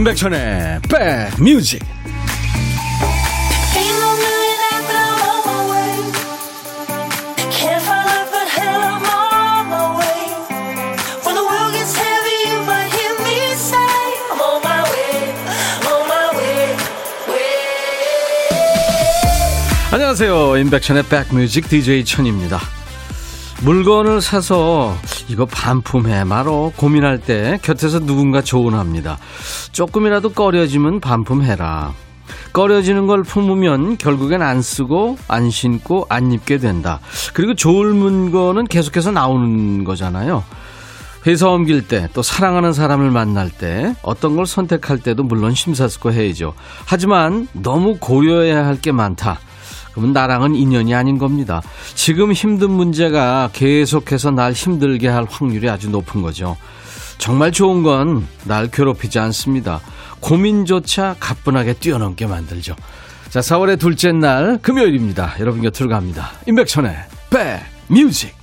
임백천의 백뮤직. 안녕하세요. 임백천의 백뮤직 DJ 천입니다. 물건을 사서 이거 반품해 말어 고민할 때 곁에서 누군가 조언합니다. 조금이라도 꺼려지면 반품해라. 꺼려지는 걸 품으면 결국엔 안 쓰고 안 신고 안 입게 된다. 그리고 좋은 물건은 계속해서 나오는 거잖아요. 회사 옮길 때 또 사랑하는 사람을 만날 때 어떤 걸 선택할 때도 물론 심사숙고해야죠. 하지만 너무 고려해야 할 게 많다. 그러면 나랑은 인연이 아닌 겁니다. 지금 힘든 문제가 계속해서 날 힘들게 할 확률이 아주 높은 거죠. 정말 좋은 건 날 괴롭히지 않습니다. 고민조차 가뿐하게 뛰어넘게 만들죠. 자, 4월의 둘째 날 금요일입니다. 여러분 곁으로 갑니다. 임백천의 백뮤직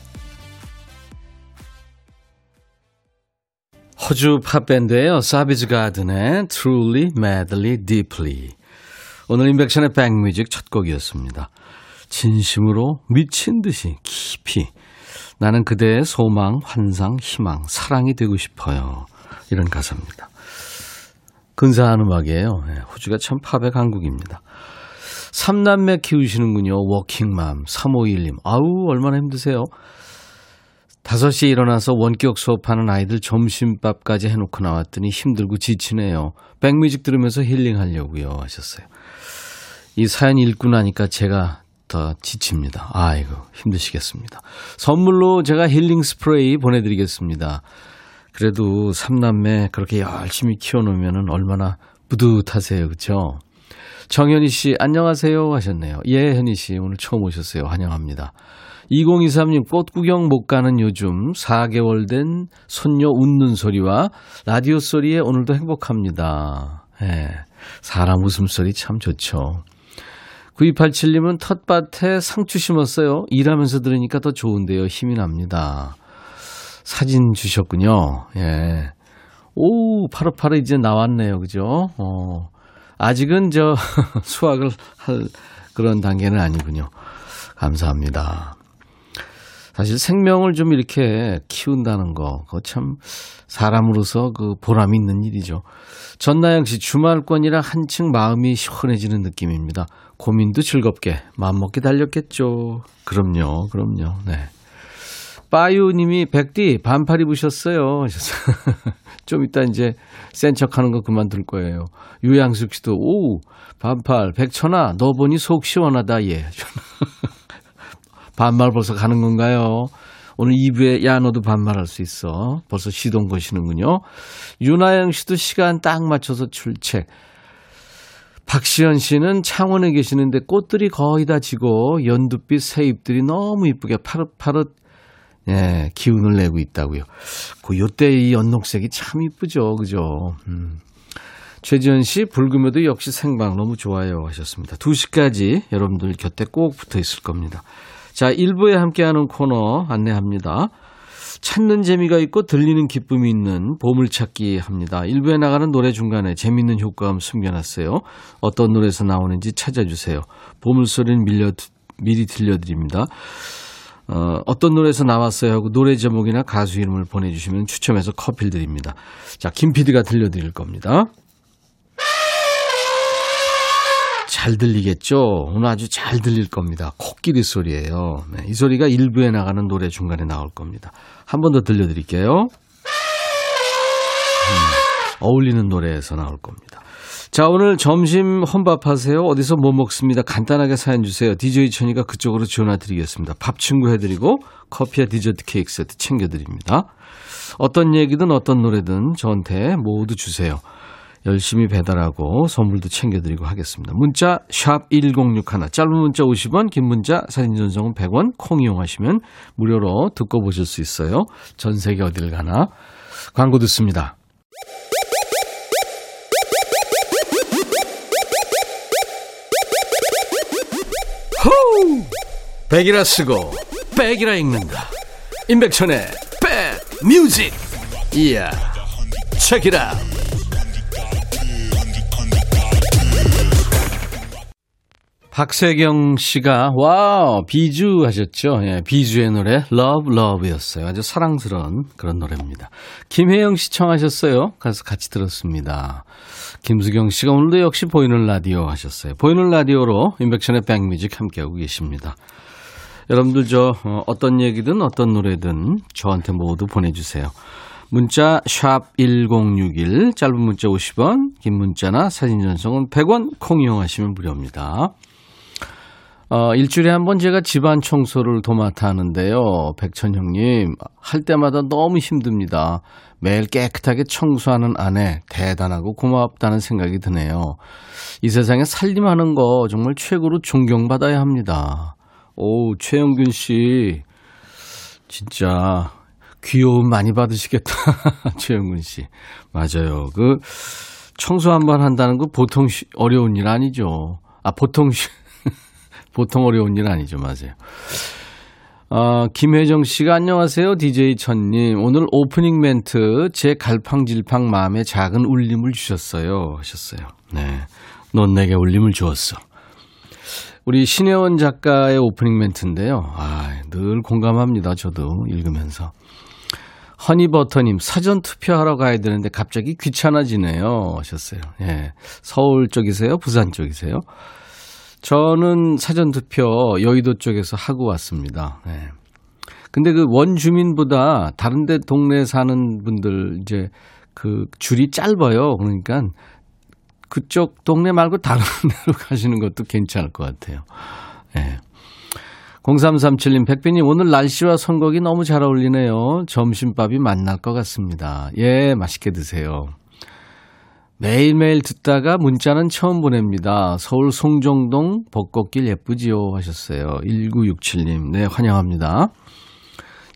호주 팝밴드예요. 사비즈 가든의 Truly, Madly, Deeply 오늘 인백션의 백뮤직 첫 곡이었습니다. 진심으로 미친 듯이 깊이 나는 그대의 소망, 환상, 희망, 사랑이 되고 싶어요. 이런 가사입니다. 근사한 음악이에요. 네, 호주가 참 팝의 강국입니다. 삼남매 키우시는군요. 워킹맘 3521님. 아우 얼마나 힘드세요. 5시에 일어나서 원격 수업하는 아이들 점심밥까지 해놓고 나왔더니 힘들고 지치네요. 백뮤직 들으면서 힐링하려고요 하셨어요. 이 사연 읽고 나니까 제가 더 지칩니다. 아이고, 힘드시겠습니다. 선물로 제가 힐링 스프레이 보내드리겠습니다. 그래도 삼남매 그렇게 열심히 키워놓으면 얼마나 뿌듯하세요. 그쵸? 정현희 씨, 안녕하세요. 하셨네요. 예, 현희 씨, 오늘 처음 오셨어요. 환영합니다. 2023님, 꽃 구경 못 가는 요즘 4개월 된 손녀 웃는 소리와 라디오 소리에 오늘도 행복합니다. 예, 사람 웃음소리 참 좋죠. 9287님은 텃밭에 상추 심었어요. 일하면서 들으니까 더 좋은데요. 힘이 납니다. 사진 주셨군요. 예. 오, 파릇파릇 이제 나왔네요. 그죠? 어, 아직은 저 수확을 할 그런 단계는 아니군요. 감사합니다. 사실 생명을 좀 이렇게 키운다는 거, 그거 참 사람으로서 그 보람이 있는 일이죠. 전나영 씨 주말권이라 한층 마음이 시원해지는 느낌입니다. 고민도 즐겁게 마음먹게 달렸겠죠. 그럼요, 그럼요. 네. 빠유님이 백디 반팔 입으셨어요. 좀 이따 이제 센 척하는 거 그만둘 거예요. 유양숙 씨도 오 반팔 백천아 너 보니 속 시원하다 얘. 반말 벌써 가는 건가요? 오늘 2부에 야 너도 반말할 수 있어. 벌써 시동 거시는군요. 윤아영 씨도 시간 딱 맞춰서 출첵. 박시연 씨는 창원에 계시는데 꽃들이 거의 다 지고 연두빛 새잎들이 너무 이쁘게 파릇파릇 예, 기운을 내고 있다고요. 그 요때 이 연녹색이 참 이쁘죠. 그죠? 음. 최지현 씨, 불금에도 역시 생방 너무 좋아요 하셨습니다. 2시까지 여러분들 곁에 꼭 붙어 있을 겁니다. 자, 1부에 함께하는 코너 안내합니다. 찾는 재미가 있고 들리는 기쁨이 있는 보물찾기 합니다. 1부에 나가는 노래 중간에 재미있는 효과음 숨겨놨어요. 어떤 노래에서 나오는지 찾아주세요. 보물소리는 밀려, 미리 들려드립니다. 어, 어떤 노래에서 나왔어요 하고 노래 제목이나 가수 이름을 보내주시면 추첨해서 커피를 드립니다. 자, 김 PD가 들려드릴 겁니다. 잘 들리겠죠? 오늘 아주 잘 들릴 겁니다. 코끼리 소리예요. 네, 이 소리가 일부에 나가는 노래 중간에 나올 겁니다. 한 번 더 들려드릴게요. 음, 어울리는 노래에서 나올 겁니다. 자, 오늘 점심 혼밥 하세요? 어디서 뭐 먹습니다? 간단하게 사연 주세요. DJ 천이가 그쪽으로 전화 드리겠습니다. 밥 친구 해드리고 커피와 디저트 케이크 세트 챙겨드립니다. 어떤 얘기든 어떤 노래든 저한테 모두 주세요. 열심히 배달하고 선물도 챙겨드리고 하겠습니다. 문자 1061, 짧은 문자 50원, 긴 문자 사진 전송은 100원, 콩 이용하시면 무료로 듣고 보실 수 있어요. 전 세계 어딜 가나. 광고 듣습니다. 호우! 백이라 쓰고 백이라 읽는다. 임백천의 백 뮤직. 이야. 체키라. 박세경 씨가 와 비주 하셨죠? 예, 비주의 노래 Love Love였어요. 아주 사랑스러운 그런 노래입니다. 김혜영 씨 청하셨어요. 가서 같이 들었습니다. 김수경 씨가 오늘도 역시 보이는 라디오 하셨어요. 보이는 라디오로 인백션의 백뮤직 함께하고 계십니다. 여러분들 저 어, 어떤 얘기든 어떤 노래든 저한테 모두 보내주세요. 문자 1061, 짧은 문자 50원, 긴 문자나 사진 전송은 100원, 콩 이용하시면 무료입니다. 어, 일주일에 한 번 제가 집안 청소를 도맡아 하는데요. 백천 형님, 할 때마다 너무 힘듭니다. 매일 깨끗하게 청소하는 아내, 대단하고 고맙다는 생각이 드네요. 이 세상에 살림하는 거 정말 최고로 존경받아야 합니다. 오, 최영균 씨, 진짜 귀여움 많이 받으시겠다. 최영균 씨. 맞아요. 그 청소 한 번 한다는 거 보통 어려운 일 아니죠. 아, 보통 보통 어려운 일 아니죠. 맞아요. 어, 김혜정 씨가 안녕하세요. DJ 천님. 오늘 오프닝 멘트 제 갈팡질팡 마음에 작은 울림을 주셨어요. 하셨어요. 네. 넌 내게 울림을 주었어. 우리 신혜원 작가의 오프닝 멘트인데요. 아, 늘 공감합니다. 저도 읽으면서. 허니버터님, 사전 투표하러 가야 되는데 갑자기 귀찮아지네요. 하셨어요. 예. 서울 쪽이세요? 부산 쪽이세요? 저는 사전 투표 여의도 쪽에서 하고 왔습니다. 네. 근데 그 원주민보다 다른 데 동네에 사는 분들 이제 그 줄이 짧아요. 그러니까 그쪽 동네 말고 다른 데로 가시는 것도 괜찮을 것 같아요. 네. 0337님, 백빈님, 오늘 날씨와 선곡이 너무 잘 어울리네요. 점심밥이 만날 것 같습니다. 예, 맛있게 드세요. 매일매일 듣다가 문자는 처음 보냅니다. 서울 송정동 벚꽃길 예쁘지요 하셨어요. 1967님. 네, 환영합니다.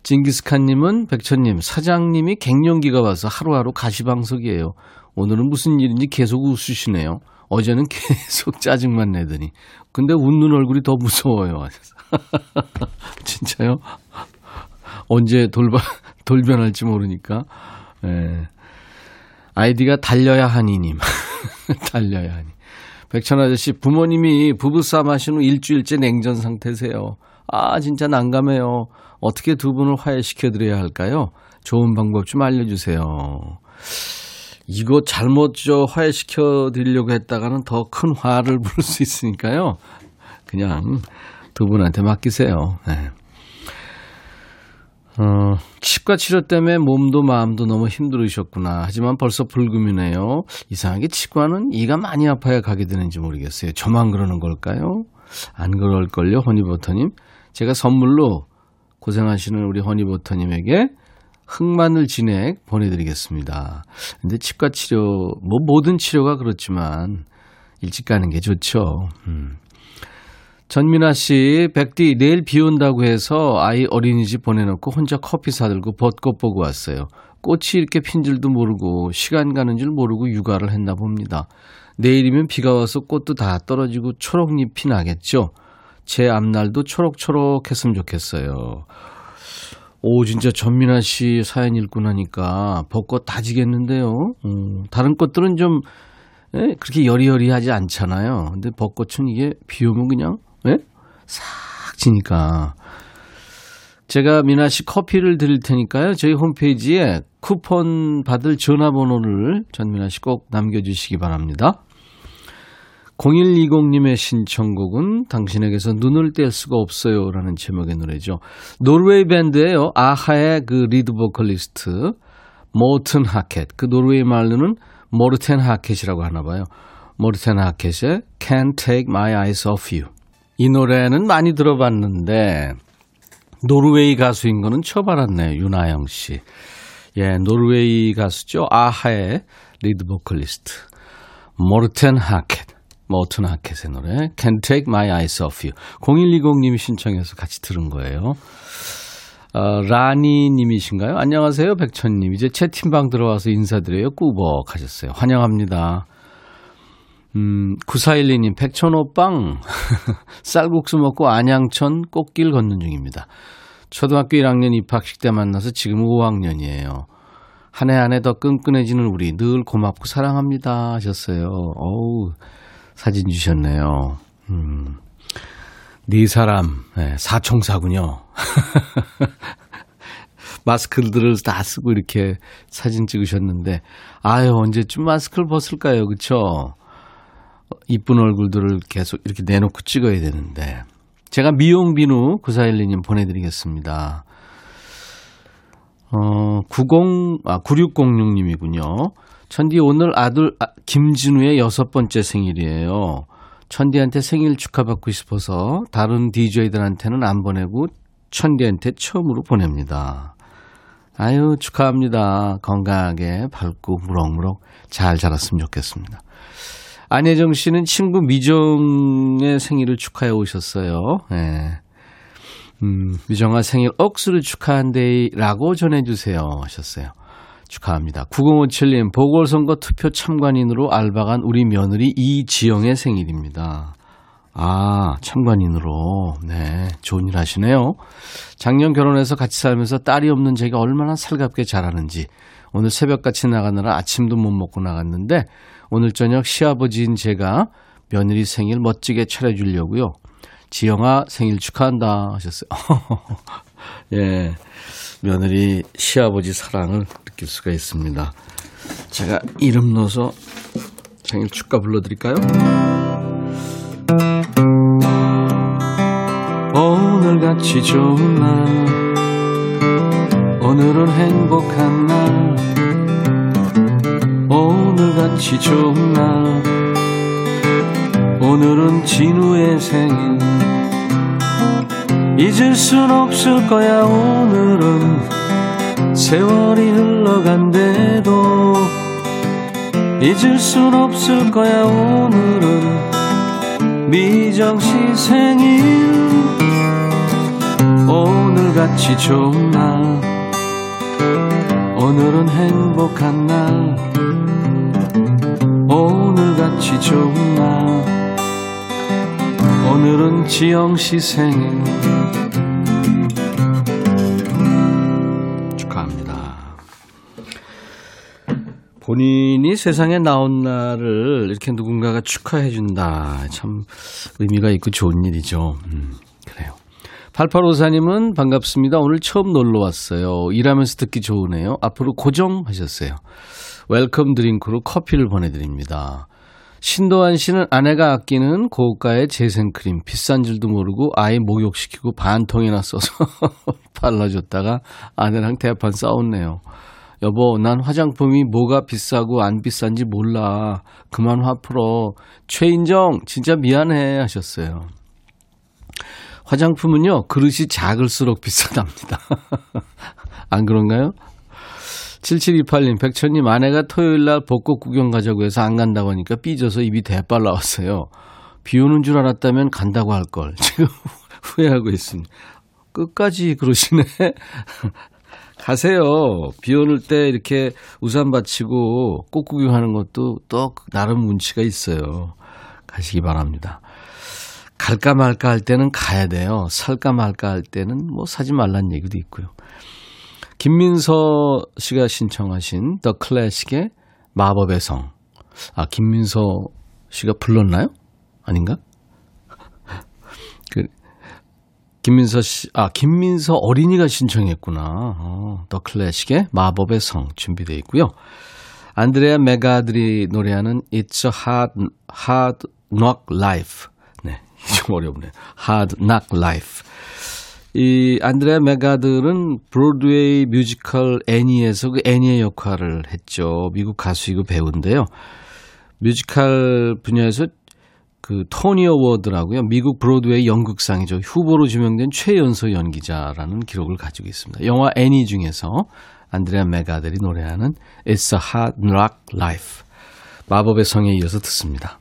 징기스칸님은 백천님, 사장님이 갱년기가 와서 하루하루 가시방석이에요. 오늘은 무슨 일인지 계속 웃으시네요. 어제는 계속 짜증만 내더니. 근데 웃는 얼굴이 더 무서워요. 진짜요? 언제 돌바, 돌변할지 모르니까. 예. 네. 아이디가 달려야 하니님. 달려야 하니. 백천 아저씨, 부모님이 부부싸움 하신 후 일주일째 냉전 상태세요. 아, 진짜 난감해요. 어떻게 두 분을 화해시켜드려야 할까요? 좋은 방법 좀 알려주세요. 이거 잘못 저 화해시켜드리려고 했다가는 더 큰 화를 부를 수 있으니까요. 그냥 두 분한테 맡기세요. 네. 어, 치과 치료 때문에 몸도 마음도 너무 힘들으셨구나. 하지만 벌써 불금이네요. 이상하게 치과는 이가 많이 아파야 가게 되는지 모르겠어요. 저만 그러는 걸까요? 안 그럴걸요, 허니버터님? 제가 선물로 고생하시는 우리 허니버터님에게 흑마늘 진액 보내드리겠습니다. 근데 치과 치료, 뭐 모든 치료가 그렇지만 일찍 가는 게 좋죠. 음. 전민아 씨, 백디 내일 비 온다고 해서 아이 어린이집 보내놓고 혼자 커피 사들고 벚꽃 보고 왔어요. 꽃이 이렇게 핀 줄도 모르고 시간 가는 줄 모르고 육아를 했나 봅니다. 내일이면 비가 와서 꽃도 다 떨어지고 초록잎이 나겠죠. 제 앞날도 초록초록했으면 좋겠어요. 오, 진짜 전민아 씨 사연 읽고 나니까 벚꽃 다 지겠는데요. 음, 다른 꽃들은 좀 예, 그렇게 여리여리하지 않잖아요. 근데 벚꽃은 이게 비 오면 그냥 예? 싹 지니까. 제가 미나 씨 커피를 드릴 테니까요. 저희 홈페이지에 쿠폰 받을 전화번호를 전미나 씨 꼭 남겨주시기 바랍니다. 0120님의 신청곡은 당신에게서 눈을 뗄 수가 없어요. 라는 제목의 노래죠. 노르웨이 밴드예요 아하의 그 리드 보컬리스트, 모튼 하켓. 그 노르웨이 말로는 모르텐 하켓이라고 하나 봐요. 모르텐 하켓의 Can't Take My Eyes Off You. 이 노래는 많이 들어봤는데 노르웨이 가수인 거는 처음 알았네요. 윤아영 씨. 예, 노르웨이 가수죠. 아하의 리드 보컬리스트. 모르텐 하켓. 모튼 하켓의 노래 Can't Take My Eyes Off You. 0120님이 신청해서 같이 들은 거예요. 어, 라니 님이신가요? 안녕하세요, 백천님. 이제 채팅방 들어와서 인사드려요. 꾸벅 하셨어요. 환영합니다. 음, 9412님, 백천호빵, 쌀국수 먹고 안양천 꽃길 걷는 중입니다. 초등학교 1학년 입학식 때 만나서 지금 5학년이에요. 한 해 한 해 더 끈끈해지는 우리 늘 고맙고 사랑합니다 하셨어요. 어우, 사진 주셨네요. 음, 네 사람, 네, 사총사군요. 마스크들을 다 쓰고 이렇게 사진 찍으셨는데, 아유, 언제쯤 마스크를 벗을까요? 그쵸? 이쁜 얼굴들을 계속 이렇게 내놓고 찍어야 되는데. 제가 미용 비누 9412님 보내드리겠습니다. 어, 90, 아, 9606님이군요. 천디 오늘 아들 아, 김진우의 여섯 번째 생일이에요. 천디한테 생일 축하받고 싶어서 다른 DJ들한테는 안 보내고 천디한테 처음으로 보냅니다. 아유, 축하합니다. 건강하게 밝고 무럭무럭 잘 자랐으면 좋겠습니다. 안혜정 씨는 친구 미정의 생일을 축하해 오셨어요. 네. 음, 미정아 생일 억수를 축하한데라고 전해주세요 하셨어요. 축하합니다. 9057님 보궐선거 투표 참관인으로 알바간 우리 며느리 이지영의 생일입니다. 아, 참관인으로. 네, 좋은 일 하시네요. 작년 결혼해서 같이 살면서 딸이 없는 제가 얼마나 살갑게 자라는지 오늘 새벽 같이 나가느라 아침도 못 먹고 나갔는데 오늘 저녁 시아버지인 제가 며느리 생일 멋지게 차려주려고요. 지영아 생일 축하한다 하셨어요. 예. 며느리 시아버지 사랑을 느낄 수가 있습니다. 제가 이름 넣어서 생일 축가 불러드릴까요? 오늘같이 좋은 날 오늘은 행복한 날. 오늘같이 좋은 날. 오늘은 진우의 생일. 잊을 순 없을 거야 오늘은. 세월이 흘러간대도 잊을 순 없을 거야 오늘은. 미정씨 생일. 오늘같이 좋은 날 오늘은 행복한 날 오늘같이 좋은 날 오늘은 지영씨 생일 본인이 세상에 나온 날을 이렇게 누군가가 축하해 준다. 참 의미가 있고 좋은 일이죠. 음. 8854님은 반갑습니다. 오늘 처음 놀러 왔어요. 일하면서 듣기 좋으네요. 앞으로 고정하셨어요. welcome drink로 커피를 보내드립니다. 신도환 씨는 아내가 아끼는 고가의 재생크림 비싼 줄도 모르고 아이 목욕시키고 반 통이나 써서 발라줬다가 아내랑 대판 싸웠네요. 여보, 난 화장품이 뭐가 비싸고 안 비싼지 몰라. 그만 화 풀어. 최인정, 진짜 미안해. 하셨어요. 화장품은요, 그릇이 작을수록 비싸답니다. 안 그런가요? 7728님, 백천님, 아내가 토요일 날 벚꽃 구경 가자고 해서 안 간다고 하니까 삐져서 입이 대빨 나왔어요. 비 오는 줄 알았다면 간다고 할 걸. 지금 후회하고 있습니다. 끝까지 그러시네. 가세요. 비 오는 때 이렇게 우산 받치고 꽃 구경하는 것도 또 나름 운치가 있어요. 가시기 바랍니다. 갈까 말까 할 때는 가야 돼요. 살까 말까 할 때는 뭐 사지 말란 얘기도 있고요. 김민서 씨가 신청하신 더 클래식의 마법의 성. 아, 김민서 씨가 불렀나요? 아닌가? 김민서 씨, 아, 김민서 어린이가 신청했구나. 어, 더 클래식의 마법의 성 준비되어 있고요. 안드레아 맥아들이 노래하는 It's a Hard, Hard Knock Life. 네, 좀 어렵네. Hard Knock Life. 이 안드레아 맥아들은 브로드웨이 뮤지컬 애니에서 그 애니의 역할을 했죠. 미국 가수이고 배우인데요. 뮤지컬 분야에서 그 Tony Award라고요. 미국 브로드웨이 연극상이죠. 후보로 지명된 최연소 연기자라는 기록을 가지고 있습니다. 영화 애니 중에서 안드레아 메가델이 노래하는 It's a Hard Rock Life 마법의 성에 이어서 듣습니다.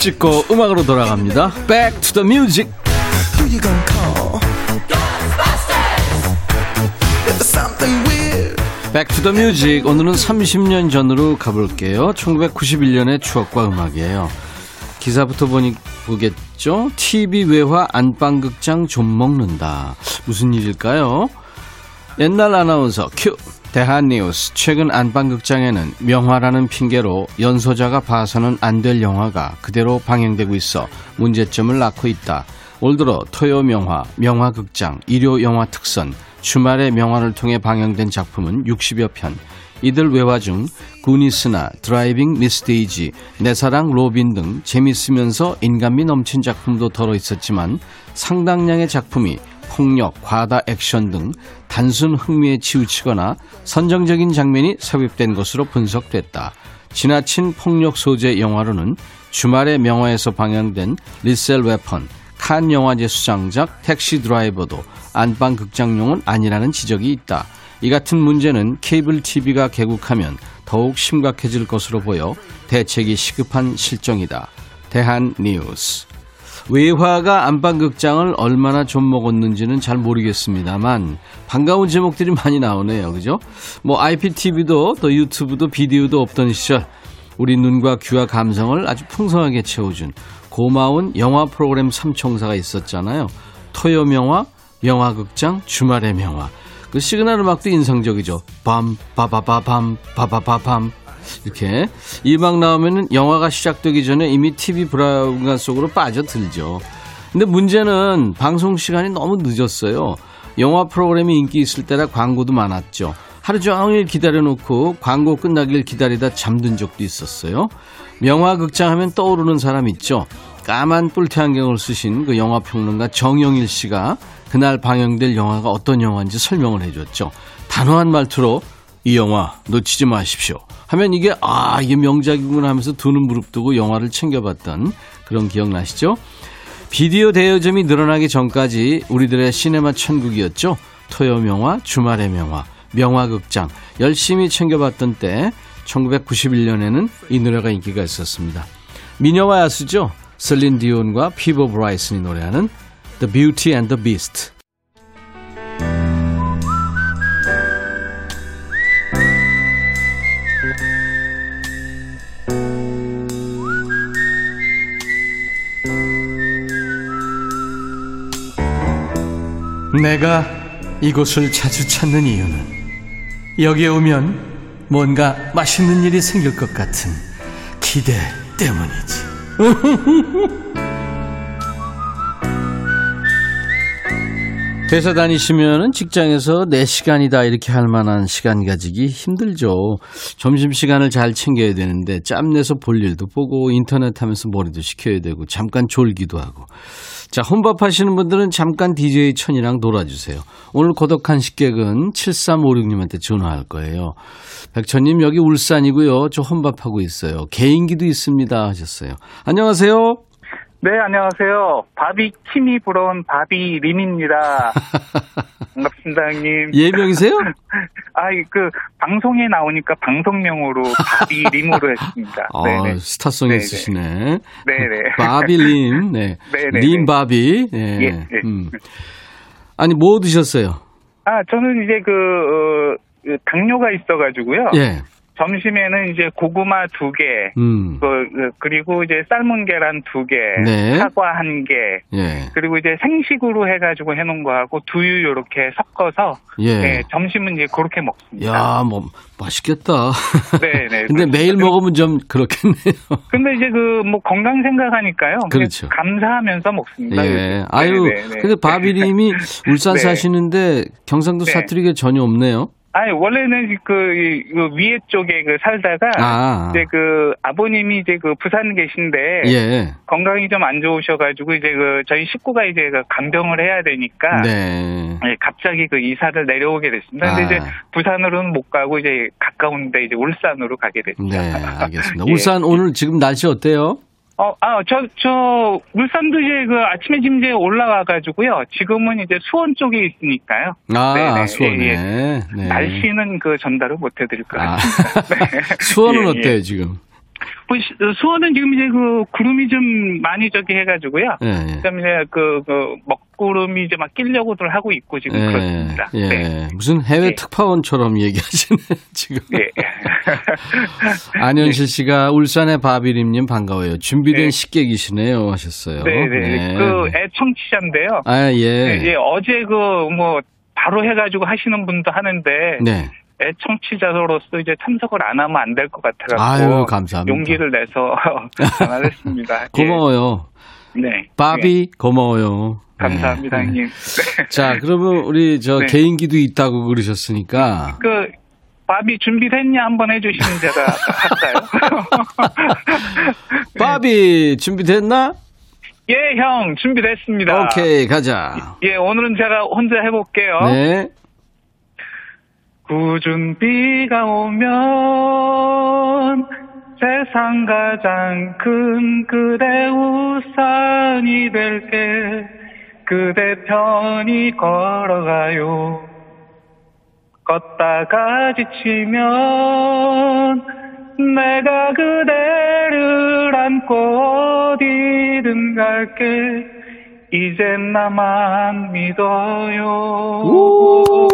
찍고 음악으로 돌아갑니다. Back to the music. Music. 오늘은 30년 전으로 가볼게요. 1991년의 추억과 음악이에요. 기사부터 보니 보겠죠? TV 외화 안방극장 좀 먹는다. 무슨 일일까요? 옛날 아나운서 큐 대한뉴스 최근 안방극장에는 명화라는 핑계로 연소자가 봐서는 안 될 영화가 그대로 방영되고 있어 문제점을 낳고 있다. 올 들어 토요 명화, 명화극장, 일요 영화 특선, 주말의 명화를 통해 방영된 작품은 60여 편. 이들 외화 중 Goonies나 Driving Miss Daisy, 내 사랑 로빈 등 재밌으면서 인간미 넘친 작품도 더러 있었지만 상당량의 작품이 폭력, 과다 액션 등 단순 흥미에 치우치거나 선정적인 장면이 삽입된 것으로 분석됐다. 지나친 폭력 소재 영화로는 주말의 명화에서 방영된 리셀 웨펀, 칸 영화제 수상작 택시 드라이버도 안방 극장용은 아니라는 지적이 있다. 이 같은 문제는 케이블 TV가 개국하면 더욱 심각해질 것으로 보여 대책이 시급한 실정이다. 대한 뉴스. 외화가 안방극장을 얼마나 좀 먹었는지는 잘 모르겠습니다만 반가운 제목들이 많이 나오네요. 그죠? 뭐 IPTV도 또 유튜브도 비디오도 없던 시절 우리 눈과 귀와 감성을 아주 풍성하게 채워준 고마운 영화 프로그램 삼총사가 있었잖아요. 토요 명화, 명화극장, 주말의 명화. 그 시그널 음악도 인상적이죠. 밤, 바바바밤, 바바바밤. 이렇게 이 음악 나오면은 영화가 시작되기 전에 이미 TV 브라운관 속으로 빠져들죠. 근데 문제는 방송 시간이 너무 늦었어요. 영화 프로그램이 인기 있을 때라 광고도 많았죠. 하루 종일 기다려놓고 광고 끝나길 기다리다 잠든 적도 있었어요. 명화 극장 하면 떠오르는 사람 있죠. 까만 뿔테 안경을 쓰신 그 영화 평론가 정영일 씨가 그날 방영될 영화가 어떤 영화인지 설명을 해줬죠. 단호한 말투로 이 영화 놓치지 마십시오. 하면 이게 아 이게 명작이구나 하면서 두눈 무릎 두고 영화를 챙겨봤던 그런 기억 나시죠? 비디오 대여점이 늘어나기 전까지 우리들의 시네마 천국이었죠. 토요 명화, 주말의 명화, 명화극장 열심히 챙겨봤던 때 1991년에는 이 노래가 인기가 있었습니다. 미녀와 야수죠. 셀린 디온과 피보 브라이슨이 노래하는 The Beauty and the Beast. 내가 이곳을 자주 찾는 이유는 여기에 오면 뭔가 맛있는 일이 생길 것 같은 기대 때문이지. 회사 다니시면은 직장에서 내 시간이다 이렇게 할 만한 시간 가지기 힘들죠. 점심 시간을 잘 챙겨야 되는데 짬내서 볼 일도 보고 인터넷 하면서 머리도 식혀야 되고 잠깐 졸기도 하고. 자, 혼밥 하시는 분들은 잠깐 DJ 천이랑 놀아주세요. 오늘 고독한 식객은 7356님한테 전화할 거예요. 백천님, 여기 울산이고요. 저 혼밥하고 있어요. 개인기도 있습니다. 하셨어요. 안녕하세요. 네, 안녕하세요. 바비 킴이 부러운 바비 림입니다. 반갑습니다, 형님. 예명이세요? 아, 그, 방송에 나오니까 방송명으로 바비 림으로 했습니다. 아, 네네. 스타성 네네. 있으시네. 네네. 바비 림, 네. 네네네. 림 바비. 네. 예, 예. 음. 아니, 뭐 드셨어요? 아, 저는 이제 그, 어, 그 당뇨가 있어가지고요. 예. 점심에는 이제 고구마 두 개, 음. 그, 그, 그리고 이제 삶은 계란 두 개, 네. 사과 한 개, 예. 그리고 이제 생식으로 해가지고 해놓은 거하고 두유 요렇게 섞어서, 예. 네, 점심은 이제 그렇게 먹습니다. 야, 뭐, 맛있겠다. 네네. 근데 매일 먹으면 좀 그렇겠네요. 근데 이제 그 뭐 건강 생각하니까요. 그렇죠. 감사하면서 먹습니다. 예. 아유, 네네네. 근데 바비님이 울산 네. 사시는데 경상도 네. 사투리가 전혀 없네요. 아니 원래는 그, 이- 그 위에 쪽에 그 살다가 아. 이제 그 아버님이 이제 그 부산 계신데 예. 건강이 좀 안 좋으셔가지고 이제 그 저희 식구가 이제 그 간병을 해야 되니까 네. 예, 갑자기 그 이사를 내려오게 됐습니다. 근데 아. 이제 부산으로는 못 가고 이제 가까운데 이제 울산으로 가게 됐습니다. 네, 알겠습니다. 예. 울산 오늘 지금 날씨 어때요? 어, 아, 저, 저, 울산도 이제 그 아침에 지금 이제 올라와가지고요. 지금은 이제 수원 쪽에 있으니까요. 아, 네네, 수원에. 예, 네. 날씨는 그 전달을 못 해드릴 것 아, 같습니다. 네. 수원은 예, 예. 어때요, 지금? 뭐, 시- 수원은 지금 이제 그 구름이 좀 많이 저기 해가지고요. 예, 예. 그다음에 그, 그 먹구름이 이제 막 끼려고들 하고 있고 지금 그렇습니다. 예, 네. 무슨 해외 예. 특파원처럼 얘기하시네, 지금. 예. 안현실 씨가 울산의 바비림님 반가워요. 준비된 네. 식객이시네요 하셨어요. 네네. 그 애청취자인데요. 아, 예. 예, 어제 그 뭐 바로 해가지고 하시는 분도 하는데 네. 애청취자로서 이제 참석을 안 하면 안 될 것 같아가지고 아유, 감사합니다. 용기를 내서 전화했습니다. 고마워요. 예. 네. 바비, 고마워요. 예. 감사합니다, 네. 형님. 자, 그러면 우리 저 네. 개인기도 있다고 그러셨으니까. 그 바비 준비됐냐 한번 해주시면 제가 할까요? 바비, 준비됐나? 예, 형 준비됐습니다. 오케이, 가자. 예, 오늘은 제가 혼자 해볼게요. 네. 굳은 비가 오면 세상 가장 큰 그대 우산이 될게. 그대 편히 걸어가요. 걷다가 지치면 내가 그대를 안고 어디든 갈게. 이젠 나만 믿어요. 우!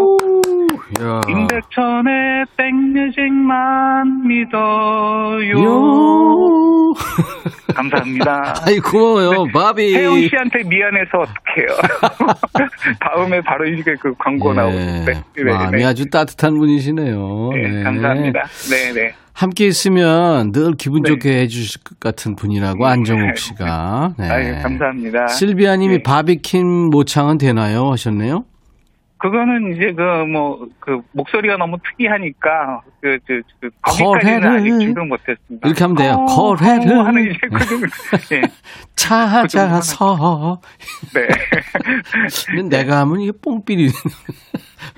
야. 임백천의 백뮤직만 믿어요. 요. 감사합니다. 아이, 고마워요. 바비. 혜영 씨한테 미안해서 어떡해요. 다음에 바로 이게 그 광고 예, 나오는데. 네, 마음이 네. 아주 따뜻한 분이시네요. 네, 네. 감사합니다. 네, 네. 함께 있으면 늘 기분 네. 좋게 해주실 것 같은 분이라고 안정욱 씨가. 네. 아유, 감사합니다. 실비아님이 네. 바비킴 모창은 되나요? 하셨네요. 그거는 이제 그 뭐 그 목소리가 너무 특이하니까 그, 그, 그 거래를 거기까지는 아직 준비를 못했습니다. 이렇게 하면 돼요. 어, 거래를. 어 하는 이제 그. 예. 찾아서. 네. 근데 내가 하면 이게 뽕삐리.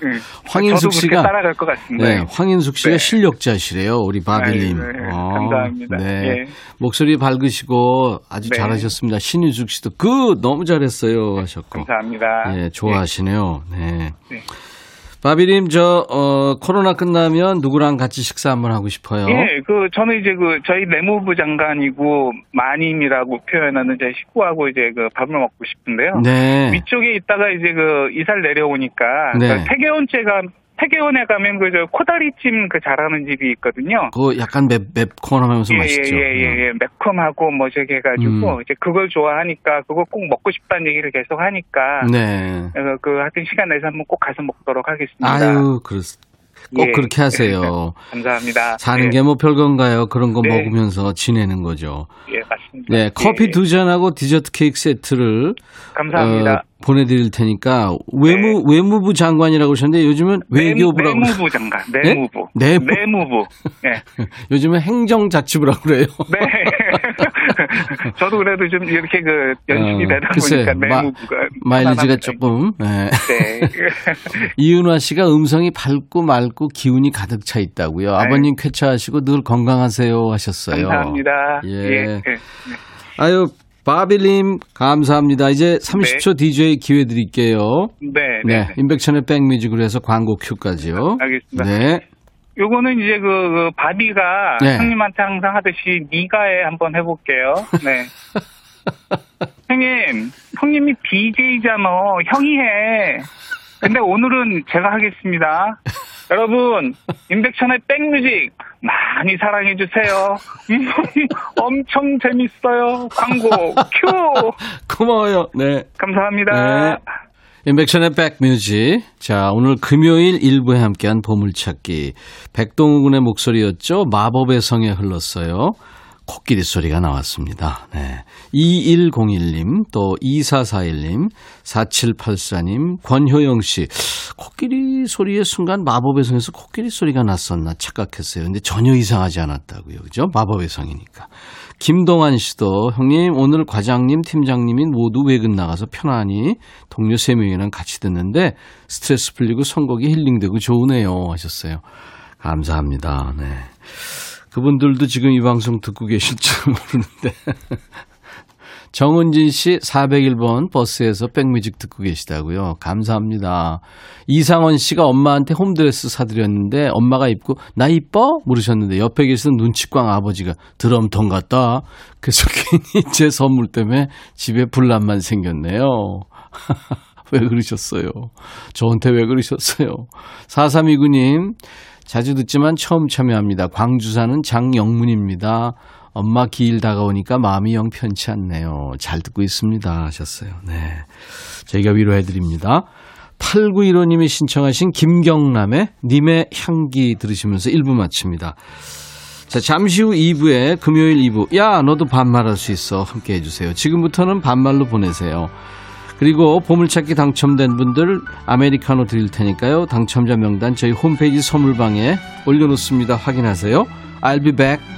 음. 황인숙 씨가 따라갈 것 같습니다. 네, 황인숙 씨가 네. 실력자시래요, 우리 바빌님. 네, 어, 감사합니다. 네. 예. 목소리 밝으시고 아주 네. 잘하셨습니다. 신인숙 씨도 그 너무 잘했어요 하셨고. 감사합니다. 예, 좋아하시네요. 네. 네. 바비님, 저, 어, 코로나 끝나면 누구랑 같이 식사 한번 하고 싶어요? 예, 그 저는 이제 그 저희 내무부 장관이고 마님이라고 표현하는 제 식구하고 이제 그 밥을 먹고 싶은데요. 네. 위쪽에 있다가 이제 그 이사를 내려오니까 네. 그 태계원제가 태계원에 가면 그저 코다리찜 그 잘하는 집이 있거든요. 그거 약간 맵, 맵코나면서 맛있죠. 네. 예예 예 예 매콤하고 뭐 저기 해가지고 음. 이제 그걸 좋아하니까 그거 꼭 먹고 싶다는 얘기를 계속 하니까 네. 그래서 그 하여튼 시간 내서 한번 꼭 가서 먹도록 하겠습니다. 아유, 그렇, 꼭 예. 그렇게 하세요. 감사합니다. 사는 예, 게뭐 별건가요? 그런 거 네. 먹으면서 지내는 거죠. 예 맞습니다. 네, 커피 예, 두 잔하고 디저트 케이크 세트를 감사합니다. 어, 보내드릴 테니까 외무 외무부 장관이라고 하셨는데 요즘은 외교부라고 내무, 부 장관, 네? 내무부. 내무? 내무부. 예. 요즘은 행정자치부라고 그래요. 네. 저도 그래도 좀 이렇게 그 연습이 어, 되다 글쎄, 보니까 마-. 마일리지가 편안합니다. 조금. 네. 네. 이은화 씨가 음성이 밝고 맑고 기운이 가득 차 있다고요. 아버님 쾌차하시고 늘 건강하세요 하셨어요. 감사합니다. 예. 예. 예. 아유 바빌님 감사합니다. 이제 30초 DJ 기회 드릴게요. 네. 네, 네. 임백천의 백뮤직으로 해서 광고 큐까지요. 알겠습니다. 네. 요거는 이제 그, 그 바비가 네. 형님한테 항상 하듯이 니가에 한번 해볼게요. 네. 형님, 형님이 DJ잖아. 형이 해. 근데 오늘은 제가 하겠습니다. 여러분, 임백천의 백뮤직 많이 사랑해주세요. 엄청 재밌어요. 광고 큐! 고마워요. 네. 감사합니다. 네. 인백션의 백뮤직. 자, 오늘 금요일 일부에 함께한 보물찾기. 백동훈의 목소리였죠. 마법의 성에 흘렀어요. 코끼리 소리가 나왔습니다. 네. 2101님, 또 2441님, 4784님, 권효영 씨. 코끼리 소리의 순간 마법의 성에서 코끼리 소리가 났었나 착각했어요. 근데 전혀 이상하지 않았다고요. 그죠? 마법의 성이니까. 김동환 씨도 형님 오늘 과장님 팀장님이 모두 외근 나가서 편안히 동료 3명이랑 같이 듣는데 스트레스 풀리고 선곡이 힐링되고 좋으네요 하셨어요. 감사합니다. 네. 그분들도 지금 이 방송 듣고 계실지 모르는데. 정은진 씨 401번 버스에서 백뮤직 듣고 계시다고요. 감사합니다. 이상원 씨가 엄마한테 홈드레스 사드렸는데 엄마가 입고 나 이뻐? 물으셨는데 옆에 계시던 눈치꽝 아버지가 드럼통 같다. 그래서 괜히 제 선물 때문에 집에 분란만 생겼네요. 왜 그러셨어요? 저한테 왜 그러셨어요? 4329님 자주 듣지만 처음 참여합니다. 광주 사는 장영문입니다. 엄마 기일 다가오니까 마음이 영 편치 않네요. 잘 듣고 있습니다. 하셨어요. 네. 저희가 위로해드립니다. 8915님이 신청하신 김경남의 님의 향기 들으시면서 1부 마칩니다. 자, 잠시 후 2부에 금요일 2부. 야, 너도 반말할 수 있어. 함께 해주세요. 지금부터는 반말로 보내세요. 그리고 보물찾기 당첨된 분들 아메리카노 드릴 테니까요. 당첨자 명단 저희 홈페이지 선물방에 올려놓습니다. 확인하세요. I'll be back.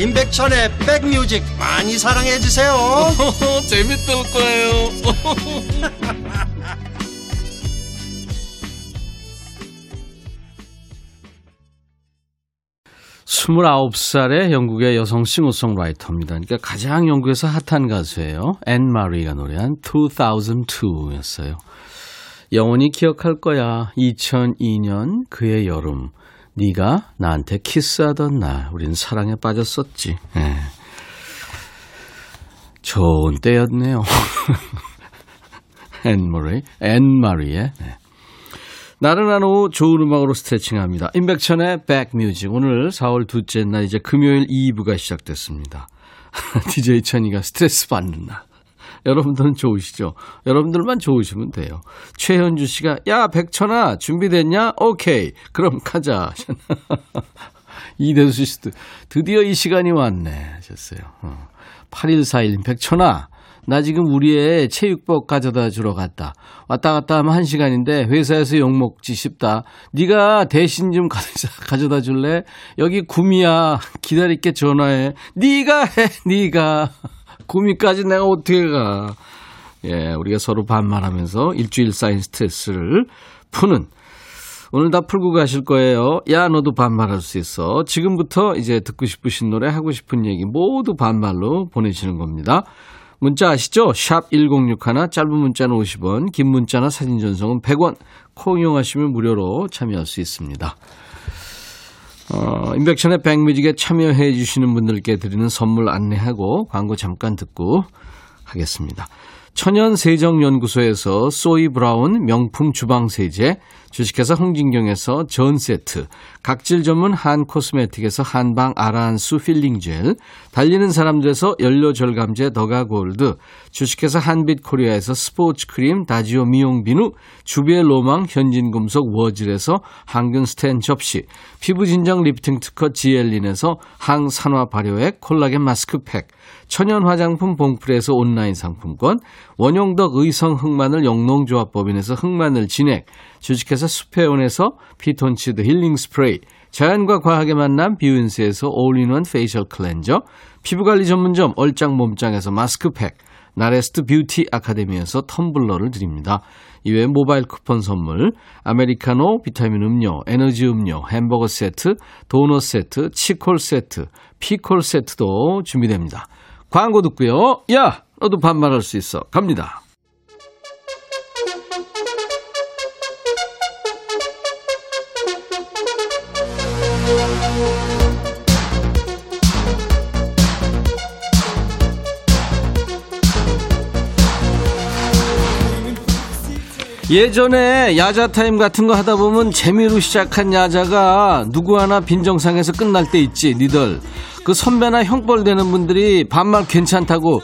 임백천의 백뮤직 많이 사랑해 주세요 재밌을 거예요 스물아홉 살의 영국의 여성 싱어송라이터입니다. 그러니까 가장 영국에서 핫한 가수예요. 앤 마리가 노래한 2002였어요. 영원히 기억할 거야. 2002년 그의 여름. 네가 나한테 키스하던 날 우린 사랑에 빠졌었지. 예. 좋은 때였네요. 앤 마리, 앤 마리의 네. 나른한 오후 좋은 음악으로 스트레칭합니다. 임백천의 백뮤직. 오늘 4월 둘째 날 이제 금요일 2부가 시작됐습니다. DJ 천이가 스트레스 받는 날. 여러분들은 좋으시죠? 여러분들만 좋으시면 돼요. 최현주 씨가 야 백천아 준비됐냐? 오케이 그럼 가자. 이대수 씨도 드디어 이 시간이 왔네 하셨어요. 어. 8141님 백천아 나 지금 우리 애 체육복 가져다 주러 갔다. 왔다 갔다 하면 한 시간인데 회사에서 욕먹지 싶다. 네가 대신 좀 가져다 줄래? 여기 구미야. 기다릴게 전화해. 네가 해. 네가. 구미까지 내가 어떻게 가. 예, 우리가 서로 반말하면서 일주일 쌓인 스트레스를 푸는 오늘 다 풀고 가실 거예요. 야, 너도 반말할 수 있어. 지금부터 이제 듣고 싶으신 노래, 하고 싶은 얘기 모두 반말로 보내시는 겁니다. 문자 아시죠? 샵 1061, 짧은 문자는 50원, 긴 문자나 사진 전송은 100원, 콩 이용하시면 무료로 참여할 수 있습니다. 어, 인백션의 백뮤직에 참여해 주시는 분들께 드리는 선물 안내하고 광고 잠깐 듣고 하겠습니다. 천연세정연구소에서 소이 브라운 명품 주방세제, 주식회사 홍진경에서 전 세트, 각질 전문 한 코스메틱에서 한방 아라한수 필링 젤, 달리는 사람들에서 연료절감제 더가 골드, 주식회사 한빛코리아에서 스포츠 크림 다지오 미용 비누, 주비의 로망 현진금속 워즐에서 항균 스텐 접시, 피부진정 리프팅 특허 지엘린에서 항산화 발효액 콜라겐 마스크팩, 천연 화장품 봉프에서 온라인 상품권, 원용덕 의성 흑마늘 영농조합법인에서 흑마늘 진액, 주식회사 수페온에서 피톤치드 힐링 스프레이, 자연과 과학의 만남 뷰인스에서 올인원 페이셜 클렌저, 피부관리 전문점 얼짱 몸짱에서 마스크팩, 나레스트 뷰티 아카데미에서 텀블러를 드립니다. 이외에 모바일 쿠폰 선물, 아메리카노, 비타민 음료, 에너지 음료, 햄버거 세트, 도넛 세트, 치콜 세트, 피콜 세트도 준비됩니다. 광고 듣고요. 야, 너도 반말할 수 있어. 갑니다. 예전에 야자 타임 같은 거 하다 보면 재미로 시작한 야자가 누구 하나 빈정상에서 끝날 때 있지 니들. 그 선배나 형벌 되는 분들이 반말 괜찮다고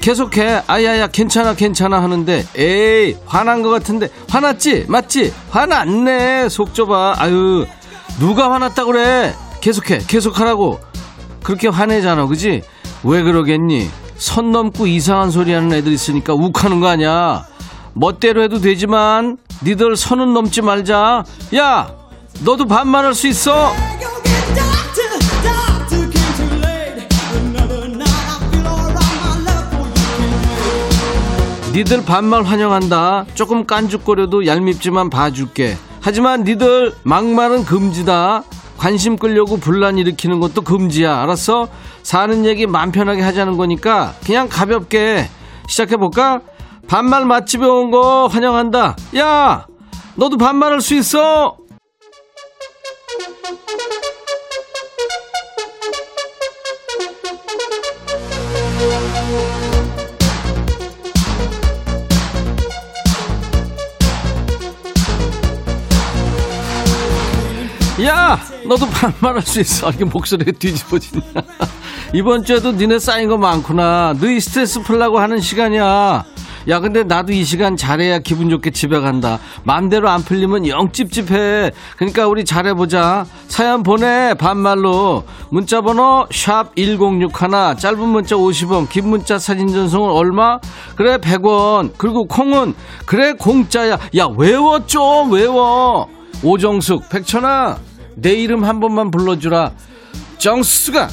계속해 아야야 괜찮아 괜찮아 하는데 에이 화난 것 같은데 화났지? 맞지? 화났네. 속 좁아. 아유 누가 화났다 그래? 계속해 계속하라고. 그렇게 화내잖아 그지? 왜 그러겠니? 선 넘고 이상한 소리 하는 애들 있으니까 욱하는 거 아니야 멋대로 해도 되지만 니들 선은 넘지 말자. 야 너도 반말할 수 있어. 니들 반말 환영한다. 조금 깐죽거려도 얄밉지만 봐줄게. 하지만 니들 막말은 금지다. 관심 끌려고 분란 일으키는 것도 금지야. 알았어? 사는 얘기 맘 편하게 하자는 거니까 그냥 가볍게 시작해볼까? 반말 맛집에 온 거 환영한다. 야 너도 반말할 수 있어? 야 너도 반말할 수 있어. 이게 목소리가 뒤집어지냐. 이번 주에도 니네 쌓인 거 많구나. 너희 스트레스 풀라고 하는 시간이야 야 근데 나도 이 시간 잘해야 기분 좋게 집에 간다. 맘대로 안 풀리면 영 찝찝해. 그러니까 우리 잘해보자. 사연 보내 반말로. 문자번호 샵 1061 짧은 문자 50원 긴 문자 사진 전송은 얼마? 그래 100원. 그리고 콩은 그래 공짜야. 야 외워 좀 외워. 오정숙, 백천아, 내 이름 한 번만 불러주라. 정수가,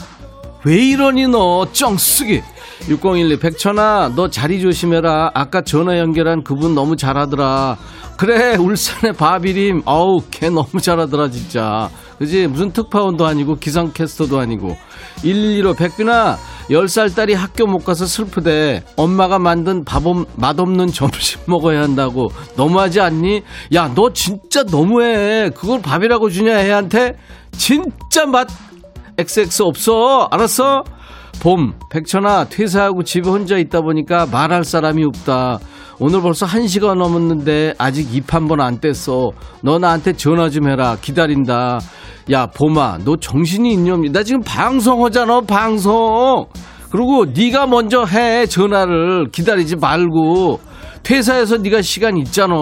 왜 이러니 너, 정수기. 6012, 백천아, 너 자리 조심해라. 아까 전화 연결한 그분 너무 잘하더라. 그래, 울산의 바비림. 어우, 걔 너무 잘하더라, 진짜. 그지? 무슨 특파원도 아니고, 기상캐스터도 아니고. 115, 백빈아, 10살 딸이 학교 못 가서 슬프대. 엄마가 만든 밥, 없- 맛없는 점심 먹어야 한다고. 너무하지 않니? 야, 너 진짜 너무해. 그걸 밥이라고 주냐, 애한테? 진짜 맛, XX 없어. 알았어? 봄, 백천아, 퇴사하고 집에 혼자 있다 보니까 말할 사람이 없다. 오늘 벌써 한시간 넘었는데 아직 입 한 번 안 뗐어. 너 나한테 전화 좀 해라. 기다린다. 야, 봄아, 너 정신이 있냐? 나 지금 방송하잖아, 방송. 그리고 네가 먼저 해, 전화를. 기다리지 말고. 퇴사해서 네가 시간 있잖아.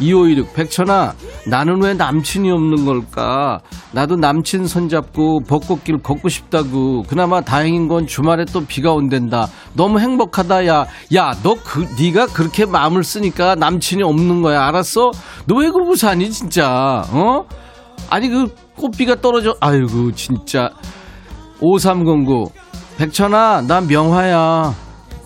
2516 백천아 나는 왜 남친이 없는 걸까? 나도 남친 손잡고 벚꽃길 걷고 싶다고. 그나마 다행인 건 주말에 또 비가 온댄다. 너무 행복하다 야야너 그 네가 그렇게 마음을 쓰니까 남친이 없는 거야. 알았어? 너 왜 그러고 사니 진짜? 어? 아니 그 꽃비가 떨어져 아이고 진짜. 5309 백천아 나 명화야.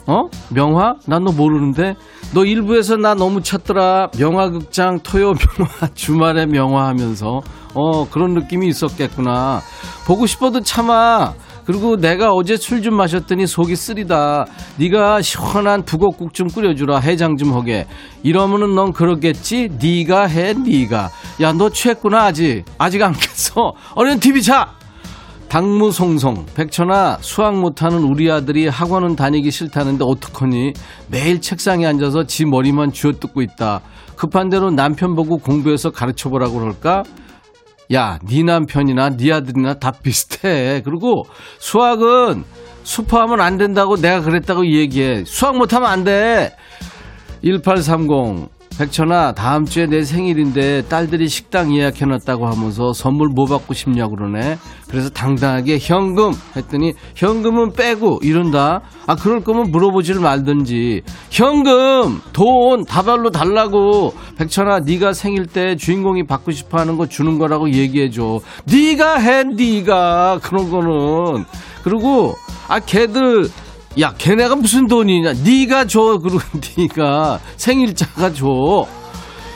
어? 명화? 난 너 모르는데? 너 일부에서 나 너무 찾더라. 명화극장 토요 명화 주말에 명화 하면서 어 그런 느낌이 있었겠구나. 보고 싶어도 참아. 그리고 내가 어제 술 좀 마셨더니 속이 쓰리다. 네가 시원한 북엇국 좀 끓여주라. 해장 좀 하게. 이러면은 넌 그러겠지? 네가 해, 네가. 야, 너 취했구나 아직. 아직 안 깼어. 얼른 TV 차. 당무송송 백천아 수학 못하는 우리 아들이 학원은 다니기 싫다는데 어떡하니 매일 책상에 앉아서 지 머리만 쥐어뜯고 있다 급한 대로 남편 보고 공부해서 가르쳐보라고 그럴까 야, 네 남편이나 네 아들이나 다 비슷해. 그리고 수학은 수포하면 안 된다고 내가 그랬다고 얘기해. 수학 못하면 안 돼. 1830 백천아 다음 주에 내 생일인데 딸들이 식당 예약해놨다고 하면서 선물 뭐 받고 싶냐고 그러네. 그래서 당당하게 현금 했더니 현금은 빼고 이런다. 아 그럴 거면 물어보지를 말든지. 현금 돈 다발로 달라고. 백천아 네가 생일 때 주인공이 받고 싶어하는 거 주는 거라고 얘기해줘. 네가 해 네가. 그런 거는. 그리고 아 걔들 야, 걔네가 무슨 돈이냐? 네가 줘. 그리고 네가 생일자가 줘.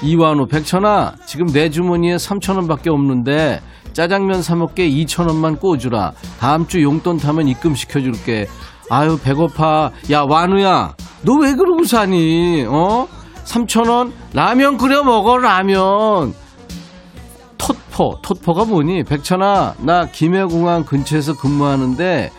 이완호, 백천아, 지금 내 주머니에 3천 원밖에 없는데 짜장면 사 먹게 2천 원만 꽂주라. 다음 주 용돈 타면 입금 시켜줄게. 아유, 배고파. 야, 완우야, 너 왜 그러고 사니? 어? 3천 원 라면 끓여 먹어 라면. 톳포, 톳포가 뭐니? 백천아, 나 김해공항 근처에서 근무하는데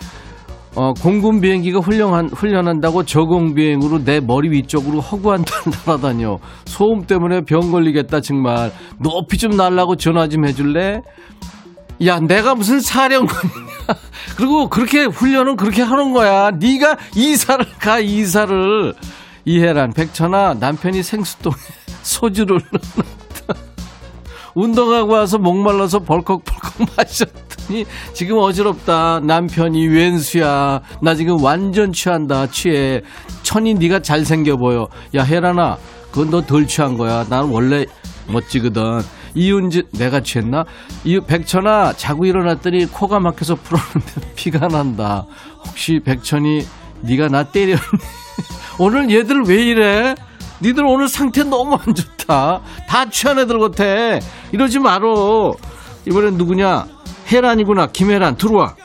어, 공군 비행기가 훈련한, 훈련한다고 저공 비행으로 내 머리 위쪽으로 허구한 듯 날아다녀. 소음 때문에 병 걸리겠다, 정말. 높이 좀 날라고 전화 좀 해줄래? 야, 내가 무슨 사령관이냐. 그리고 그렇게 훈련은 그렇게 하는 거야. 네가 이사를 가, 이사를. 이해란, 백천아, 남편이 생수통에 소주를 넣어놨다. 운동하고 와서 목말라서 벌컥벌컥 마셨더 니 지금 어지럽다. 남편이 웬수야. 나 지금 완전 취한다. 취해. 천이 네가 잘생겨 보여. 야 혜란아 그건 너 덜 취한 거야. 난 원래 멋지거든. 이윤지 내가 취했나? 이 백천아 자고 일어났더니 코가 막혀서 풀었는데 피가 난다. 혹시 백천이 네가 나 때렸니? 오늘 얘들 왜 이래? 니들 오늘 상태 너무 안 좋다. 다 취한 애들 같아. 이러지 말어. 이번엔 누구냐? 혜란이구나. 김혜란 들어와.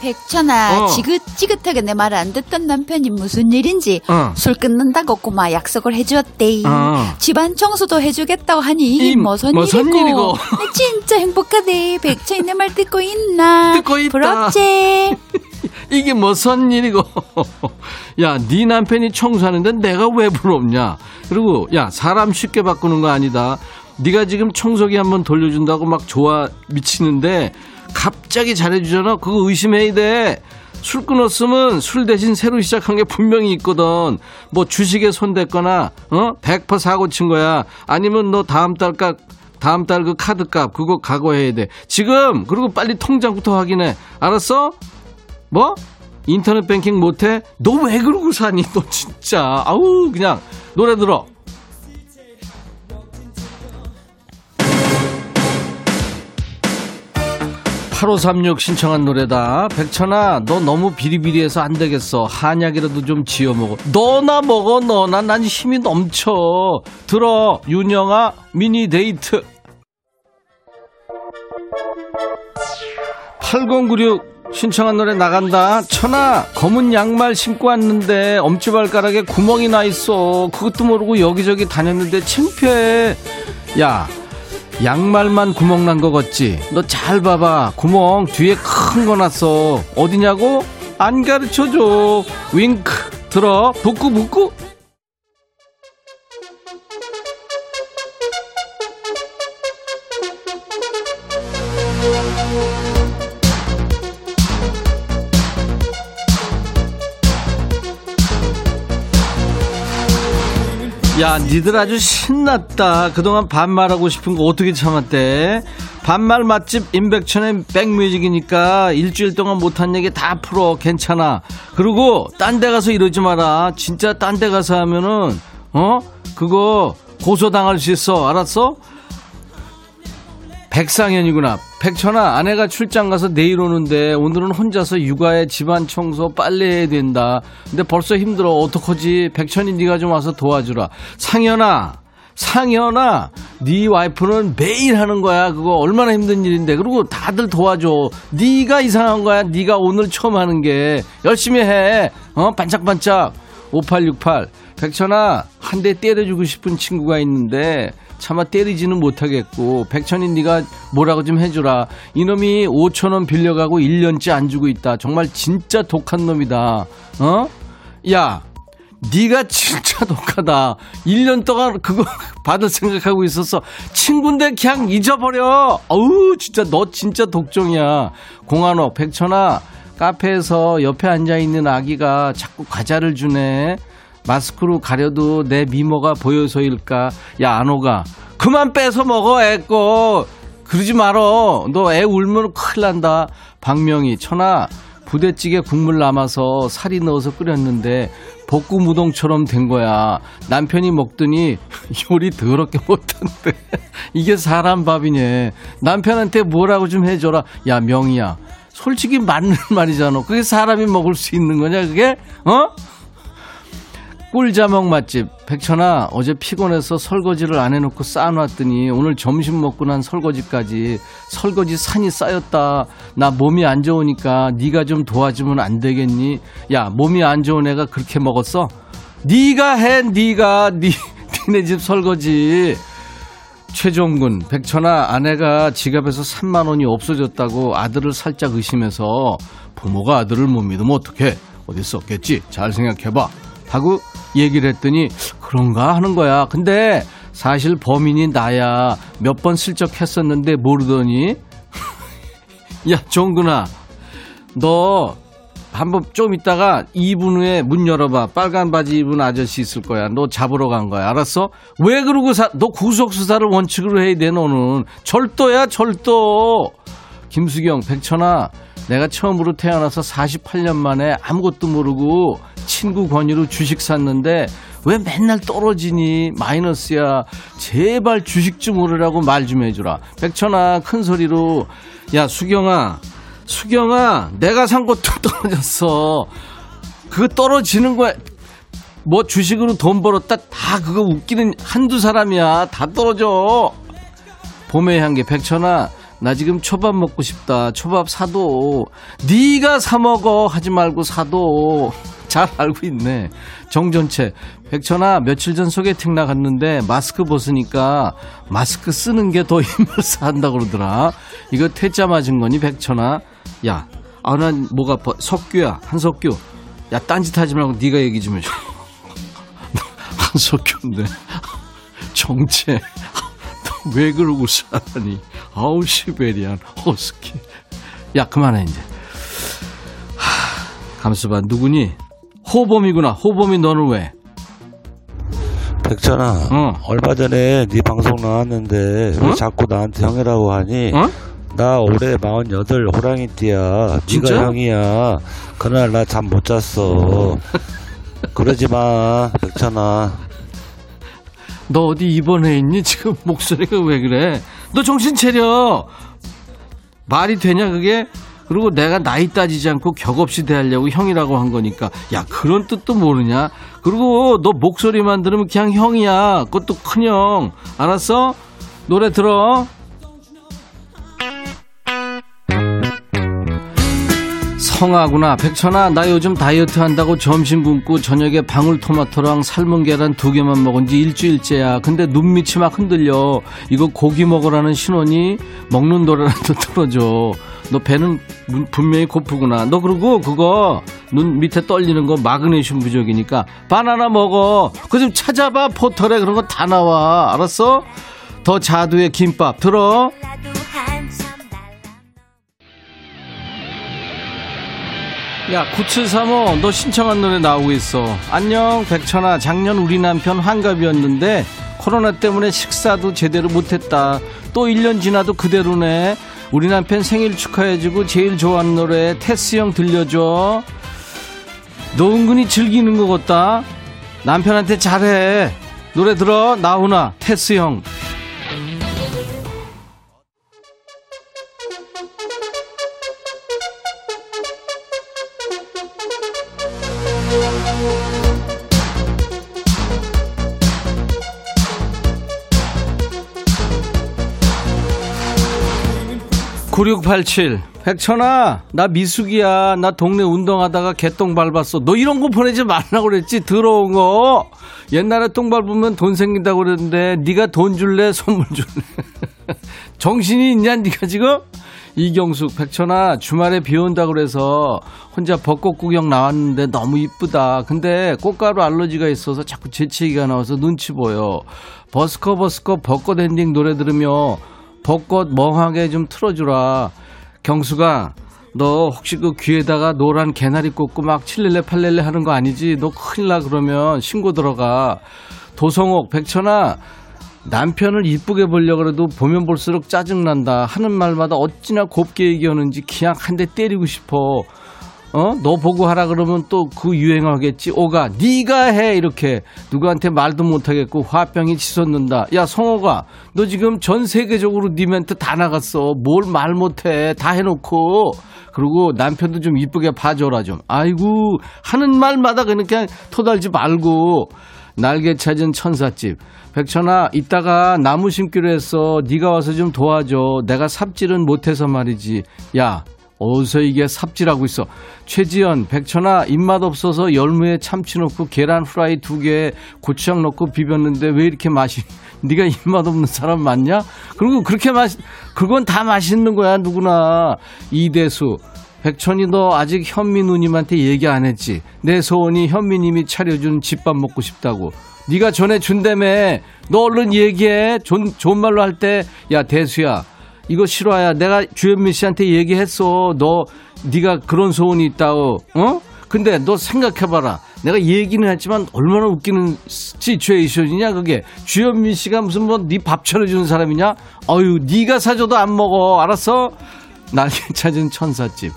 백천아 어. 지긋지긋하게 내말안 듣던 남편이 무슨 일인지 어. 술 끊는다고 꼬마 약속을 해주었대 어. 집안 청소도 해주겠다고 하니 이게 이 무슨 무슨 일이고 일이고. 진짜 행복하대 백천이 내 말 듣고 있나 듣고 있다. 부럽지 이게 무슨 일이고. 야, 네 남편이 청소하는데 내가 왜 부럽냐? 그리고 야, 사람 쉽게 바꾸는 거 아니다. 네가 지금 청소기 한번 돌려준다고 막 좋아 미치는데 갑자기 잘해주잖아. 그거 의심해야 돼. 술 끊었으면 술 대신 새로 시작한 게 분명히 있거든. 뭐 주식에 손댔거나, 어? 100% 사고 친 거야. 아니면 너 다음 달 값, 다음 달 그 카드 값 그거 각오해야 돼. 지금 그리고 빨리 통장부터 확인해. 알았어? 뭐? 인터넷 뱅킹 못해? 너 왜 그러고 사니? 너 진짜. 아우, 그냥 노래 들어. (8536) 신청한 노래다. 백천아 너 너무 비리비리해서 안 되겠어. 한약이라도 좀 지어 먹어. 너나 먹어 너나. 난 힘이 넘쳐. 들어. 윤영아 미니 데이트. 8096 신청한 노래 나간다. 천아, 검은 양말 신고 왔는데 엄지발가락에 구멍이 나 있어. 그것도 모르고 여기저기 다녔는데 창피해. 야, 양말만 구멍 난 거 같지? 너 잘 봐봐. 구멍 뒤에 큰 거 났어. 어디냐고? 안 가르쳐 줘. 윙크. 들어. 북구 북구. 야, 니들 아주 신났다. 그동안 반말하고 싶은 거 어떻게 참았대? 반말 맛집 임백천의 백뮤직이니까 일주일 동안 못한 얘기 다 풀어. 괜찮아. 그리고 딴 데 가서 이러지 마라. 진짜 딴 데 가서 하면은, 어? 그거 고소당할 수 있어. 알았어? 백상현이구나. 백천아, 아내가 출장 가서 내일 오는데 오늘은 혼자서 육아에 집안 청소 빨래 해야 된다. 근데 벌써 힘들어. 어떡하지? 백천이 네가 좀 와서 도와주라. 상현아, 상현아, 네 와이프는 매일 하는 거야. 그거 얼마나 힘든 일인데. 그리고 다들 도와줘. 네가 이상한 거야. 네가 오늘 처음 하는 게 열심히 해. 어, 반짝반짝. 5868. 백천아, 한 대 때려주고 싶은 친구가 있는데 차마 때리지는 못하겠고 백천이 네가 뭐라고 좀 해주라. 이놈이 5천원 빌려가고 1년째 안 주고 있다. 정말 진짜 독한 놈이다. 어? 야 네가 진짜 독하다. 1년 동안 그거 받을 생각하고 있었어 친구인데 그냥 잊어버려. 어우 진짜 너 진짜 독종이야. 공한옥 백천아 카페에서 옆에 앉아있는 아기가 자꾸 과자를 주네 마스크로 가려도 내 미모가 보여서일까? 야, 안호가. 그만 뺏어 먹어, 애 거. 그러지 말어. 너 애 울면 큰일 난다. 박명희, 천아, 부대찌개 국물 남아서 살이 넣어서 끓였는데 볶음 우동처럼 된 거야. 남편이 먹더니 요리 더럽게 못한대. 이게 사람 밥이네. 남편한테 뭐라고 좀 해줘라. 야, 명희야. 솔직히 맞는 말이잖아. 그게 사람이 먹을 수 있는 거냐, 그게? 어? 꿀자먹 맛집. 백천아 어제 피곤해서 설거지를 안 해놓고 쌓아놨더니 오늘 점심 먹고 난 설거지까지. 설거지 산이 쌓였다. 나 몸이 안 좋으니까 네가 좀 도와주면 안 되겠니? 야 몸이 안 좋은 애가 그렇게 먹었어? 네가 해 네가. 네, 니네 집 설거지. 최종군, 백천아, 아내가 지갑에서 3만 원이 없어졌다고 아들을 살짝 의심해서 부모가 아들을 못 믿으면 어떡해? 어디 썼겠지? 잘 생각해봐. 하고 얘기를 했더니 그런가 하는 거야. 근데 사실 범인이 나야. 몇 번 슬쩍 했었는데 모르더니 야, 종근아. 너 한번 좀 있다가 2분 후에 문 열어봐. 빨간 바지 입은 아저씨 있을 거야. 너 잡으러 간 거야. 알았어? 왜 그러고 사, 너 구속수사를 원칙으로 해야 돼, 너는. 절도야, 절도. 김수경, 백천아. 내가 처음으로 태어나서 48년 만에 아무것도 모르고 친구 권유로 주식 샀는데 왜 맨날 떨어지니? 마이너스야. 제발 주식 좀 오르라고 말 좀 해주라. 백천아, 큰 소리로. 야, 수경아. 수경아, 내가 산 것도 떨어졌어. 그거 떨어지는 거야. 뭐 주식으로 돈 벌었다 다 그거 웃기는 한두 사람이야. 다 떨어져. 봄의 향기 백천아 나 지금 초밥 먹고 싶다. 초밥 사도. 네가 사 먹어 하지 말고 사도. 잘 알고 있네. 정전체 백천아 며칠 전 소개팅 나갔는데 마스크 벗으니까 마스크 쓰는 게 더 힘을 쌓는다 그러더라. 이거 퇴짜 맞은 거니 백천아? 야, 아난목 아파. 석규야 한석규. 야 딴짓 하지 말고 네가 얘기 좀 해줘. 한석규인데 정체 너왜 그러고 사니 아우 시베리안 허스키 야 그만해 이제 하, 감수봐 누구니 호범이구나 호범이 너는 왜 백천아, 어. 얼마 전에 네 방송 나왔는데 왜 어? 자꾸 나한테 형이라고 하니? 어? 나 올해 48 호랑이띠야. 진짜? 네가 형이야. 그날 나 잠 못 잤어. 그러지 마, 백천아. 너 어디 입원해 있니? 지금 목소리가 왜 그래? 너 정신 차려. 말이 되냐 그게? 그리고 내가 나이 따지지 않고 격없이 대하려고 형이라고 한 거니까. 야 그런 뜻도 모르냐? 그리고 너 목소리만 들으면 그냥 형이야. 그것도 큰형. 알았어? 노래 들어 성하구나 백천아 나 요즘 다이어트 한다고 점심 굶고 저녁에 방울토마토랑 삶은 계란 두 개만 먹은 지 일주일째야. 근데 눈밑이 막 흔들려. 이거 고기 먹으라는 신호니 먹는 노래라도 틀어줘 너 배는 문- 분명히 고프구나. 너 그리고 그거 눈 밑에 떨리는 거 마그네슘 부족이니까 바나나 먹어. 그 좀 찾아봐 포털에. 그런 거 다 나와. 알았어? 더 자두의 김밥 들어 야, 9735, 너 신청한 노래 나오고 있어. 안녕, 백천아. 작년 우리 남편 환갑이었는데, 코로나 때문에 식사도 제대로 못했다. 또 1년 지나도 그대로네. 우리 남편 생일 축하해주고 제일 좋아하는 노래 테스 형 들려줘. 너 은근히 즐기는 것 같다. 남편한테 잘해. 노래 들어, 나훈아, 테스 형. (9687) 백천아 나 미숙이야. 나 동네 운동하다가 개똥 밟았어. 너 이런 거 보내지 말라고 그랬지? 더러운 거. 옛날에 똥 밟으면 돈 생긴다고 그랬는데 네가 돈 줄래? 선물 줄래? 정신이 있냐 네가 지금? 이경숙 백천아 주말에 비 온다 그래서 혼자 벚꽃 구경 나왔는데 너무 이쁘다. 근데 꽃가루 알러지가 있어서 자꾸 재채기가 나와서 눈치 보여. 버스커 버스커 벚꽃 엔딩 노래 들으며 벚꽃 멍하게 좀 틀어주라. 경수가 너 혹시 그 귀에다가 노란 개나리 꽂고 막 칠렐레 팔렐레 하는 거 아니지? 너 큰일 나 그러면. 신고 들어가. 도성옥 백천아 남편을 이쁘게 보려고 그래도 보면 볼수록 짜증난다. 하는 말마다 어찌나 곱게 얘기하는지 그냥 한대 때리고 싶어 어? 너 보고 하라 그러면 또 그 유행하겠지. 오가 네가 해. 이렇게 누구한테 말도 못 하겠고 화병이 치솟는다. 야 성호가 너 지금 전 세계적으로 네 멘트 다 나갔어. 뭘 말 못해. 다 해놓고. 그리고 남편도 좀 이쁘게 봐줘라 좀. 아이고 하는 말마다 그냥 토달지 말고. 날개 찾은 천사집. 백천아 이따가 나무 심기로 했어 네가 와서 좀 도와줘. 내가 삽질은 못해서 말이지. 야 어서 이게 삽질하고 있어. 최지연, 백천아, 입맛 없어서 열무에 참치 넣고 계란 프라이 두 개에 고추장 넣고 비볐는데 왜 이렇게 맛이, 네가 입맛 없는 사람 맞냐? 그리고 그렇게 맛, 그건 다 맛있는 거야, 누구나. 이대수, 백천이 너 아직 현미 누님한테 얘기 안 했지? 내 소원이 현미님이 차려준 집밥 먹고 싶다고. 네가 전에 준다며. 너 얼른 얘기해. 좋은, 좋은 말로 할 때, 야 대수야, 이거 싫어야. 내가 주현미 씨한테 얘기했어. 너 네가 그런 소원이 있다고. 어? 근데 너 생각해봐라. 내가 얘기는 했지만 얼마나 웃기는 시츄에이션이냐 그게. 주현미 씨가 무슨 뭐 네 밥 차려주는 사람이냐? 어유 네가 사줘도 안 먹어. 알았어? 날개 찾은 천사집.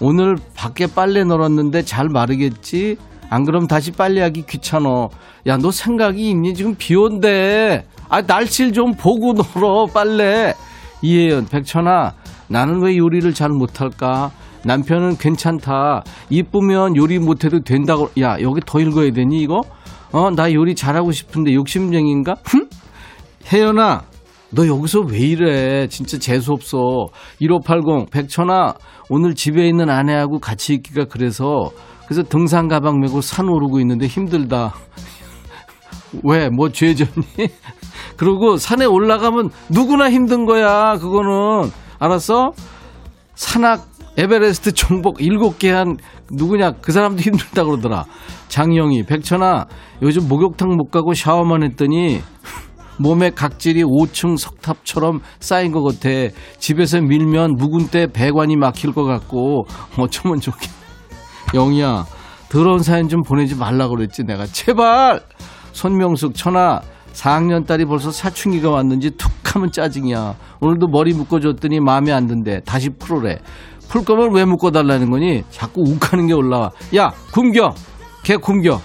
오늘 밖에 빨래 널었는데 잘 마르겠지? 안 그럼 다시 빨래하기 귀찮어. 야, 너 생각이 있니? 지금 비 온대. 아, 날씨를 좀 보고 널어, 빨래. 이혜연, 백천아, 나는 왜 요리를 잘 못할까? 남편은 괜찮다. 이쁘면 요리 못해도 된다고. 야, 여기 더 읽어야 되니, 이거? 어, 나 요리 잘하고 싶은데 욕심쟁인가? 흠? 혜연아, 너 여기서 왜 이래? 진짜 재수없어. 1580, 백천아, 오늘 집에 있는 아내하고 같이 있기가 그래서, 그래서 등산 가방 메고 산 오르고 있는데 힘들다. 왜? 뭐 죄졌니? 그리고 산에 올라가면 누구나 힘든 거야, 그거는. 알았어? 산악 에베레스트 정복 7개 한 누구냐 그 사람도 힘들다 그러더라. 장영희, 백천아 요즘 목욕탕 못 가고 샤워만 했더니 몸에 각질이 5층 석탑처럼 쌓인 것 같아. 집에서 밀면 묵은 때 배관이 막힐 것 같고 어쩌면 좋겠. 영희야, 더러운 사연 좀 보내지 말라 그랬지 내가. 제발. 손명숙, 천아. 4학년 딸이 벌써 사춘기가 왔는지 툭 하면 짜증이야. 오늘도 머리 묶어줬더니 마음에 안 든대. 다시 풀으래. 풀 거면 왜 묶어달라는 거니? 자꾸 욱하는 게 올라와. 야, 굶겨. 걔 굶겨.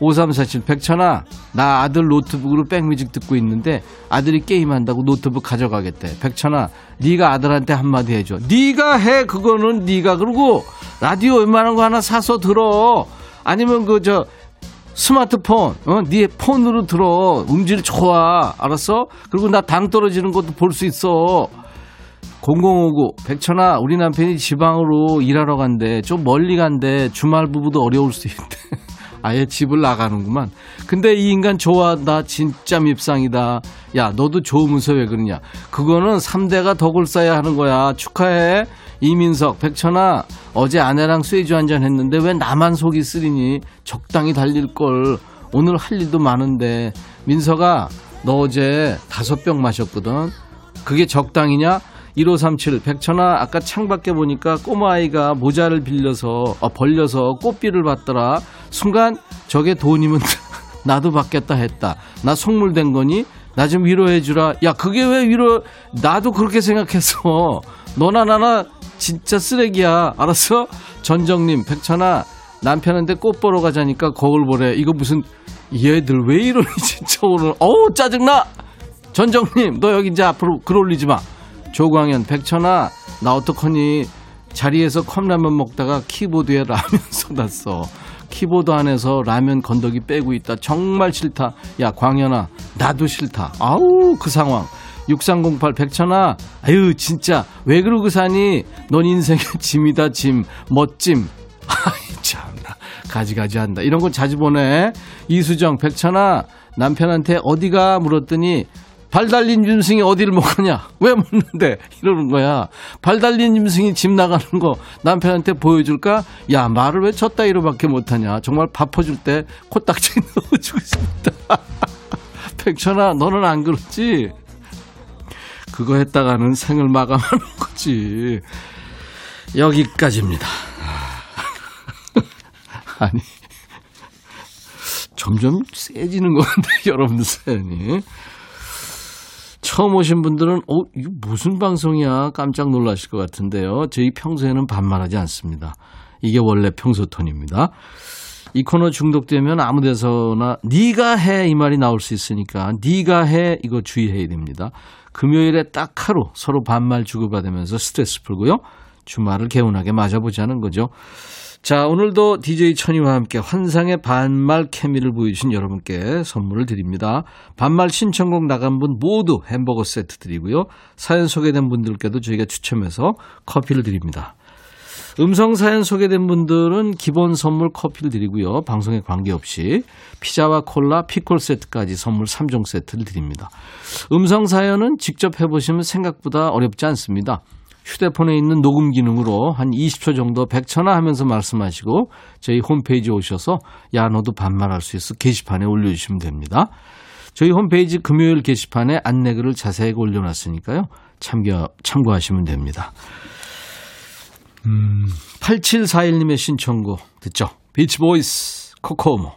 5347 백천아 나 아들 노트북으로 백뮤직 듣고 있는데 아들이 게임한다고 노트북 가져가겠대 백천아 네가 아들한테 한마디 해줘 네가 해 그거는 네가 그리고 라디오 웬만한 거 하나 사서 들어 아니면 그 저 스마트폰 어 네 폰으로 들어. 음질 좋아. 알았어? 그리고 나 당 떨어지는 것도 볼 수 있어. 0059 백천아 우리 남편이 지방으로 일하러 간대. 좀 멀리 간대. 주말 부부도 어려울 수 있대 아예 집을 나가는구만. 근데 이 인간 좋아. 나 진짜 밉상이다. 야, 너도 좋으면서 왜 그러냐. 그거는 3대가 덕을 쌓아야 하는 거야. 축하해. 이민석, 백천아, 어제 아내랑 쇠주 한잔 했는데 왜 나만 속이 쓰리니? 적당히 달릴 걸. 오늘 할 일도 많은데. 민석아, 너 어제 다섯 병 마셨거든. 그게 적당이냐? 1537 백천아 아까 창밖에 보니까 꼬마아이가 모자를 빌려서 어, 벌려서 꽃비를 받더라 순간 저게 돈이면 나도 받겠다 했다. 나 속물된 거니? 나 좀 위로해 주라. 야 그게 왜 위로 나도 그렇게 생각했어 너나 나나 진짜 쓰레기야. 알았어? 전정님 백천아 남편한테 꽃 보러 가자니까 거울 보래. 이거 무슨 얘들 왜 이러니 진짜 오늘. 어우 짜증나! 전정님 너 여기 이제 앞으로 글 올리지 마. 조광현, 백천아, 나 어떡하니? 자리에서 컵라면 먹다가 키보드에 라면 쏟았어. 키보드 안에서 라면 건더기 빼고 있다. 정말 싫다. 야, 광현아, 나도 싫다. 아우, 그 상황. 6308 백천아, 아유, 진짜, 왜 그러고 사니? 넌 인생의 짐이다, 짐. 멋짐. 아이, 참나. 가지가지 한다. 이런 거 자주 보내. 이수정, 백천아, 남편한테 어디가 물었더니, 발 달린 짐승이 어디를 못 가냐? 왜 묻는데? 이러는 거야. 발 달린 짐승이 집 나가는 거 남편한테 보여줄까? 야, 말을 왜 저 따위로밖에 못하냐? 정말 밥 퍼줄 때 코딱지 넣어주고 싶다. 백천아, 너는 안 그렇지? 그거 했다가는 생을 마감하는 거지. 여기까지입니다. 아니. 점점 세지는 건데, 여러분들 사연이. 처음 오신 분들은 어 이거 무슨 방송이야 깜짝 놀라실 것 같은데요. 저희 평소에는 반말하지 않습니다. 이게 원래 평소 톤입니다. 이 코너 중독되면 아무 데서나 네가 해 이 말이 나올 수 있으니까 네가 해 이거 주의해야 됩니다. 금요일에 딱 하루 서로 반말 주고받으면서 스트레스 풀고요. 주말을 개운하게 맞아보자는 거죠. 자, 오늘도 DJ 천이와 함께 환상의 반말 케미를 보여주신 여러분께 선물을 드립니다. 반말 신청곡 나간 분 모두 햄버거 세트 드리고요. 사연 소개된 분들께도 저희가 추첨해서 커피를 드립니다. 음성 사연 소개된 분들은 기본 선물 커피를 드리고요. 방송에 관계없이 피자와 콜라, 피콜 세트까지 선물 3종 세트를 드립니다. 음성 사연은 직접 해보시면 생각보다 어렵지 않습니다. 휴대폰에 있는 녹음 기능으로 한 20초 정도 백천화 하면서 말씀하시고 저희 홈페이지 오셔서 야 너도 반말할 수 있어 게시판에 올려주시면 됩니다. 저희 홈페이지 금요일 게시판에 안내글을 자세히 올려놨으니까요. 참겨, 참고하시면 됩니다. 음, 8741님의 신청곡 듣죠. 비치보이스 코코모.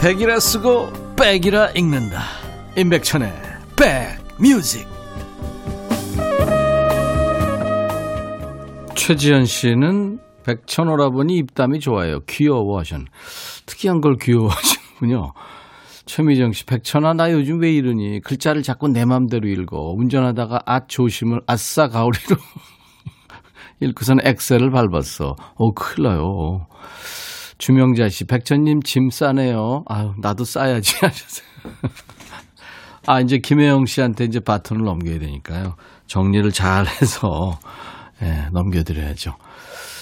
백이라 쓰고 백이라 읽는다. 임백천의 백뮤직. 최지현 씨는 백천오라버니 입담이 좋아요. 귀여워하셨. 특이한 걸 귀여워 하시는군요. 최미정 씨, 백천아, 나 요즘 왜 이러니? 글자를 자꾸 내 맘대로 읽어. 운전하다가 앗 조심을 아싸 가오리로 읽고선 엑셀을 밟았어. 어, 큰일 나요. 주명자 씨, 백천님 짐 싸네요. 아유, 나도 싸야지 하셨어요. 아, 이제 김혜영 씨한테 이제 바톤을 넘겨야 되니까요. 정리를 잘 해서, 예, 넘겨드려야죠.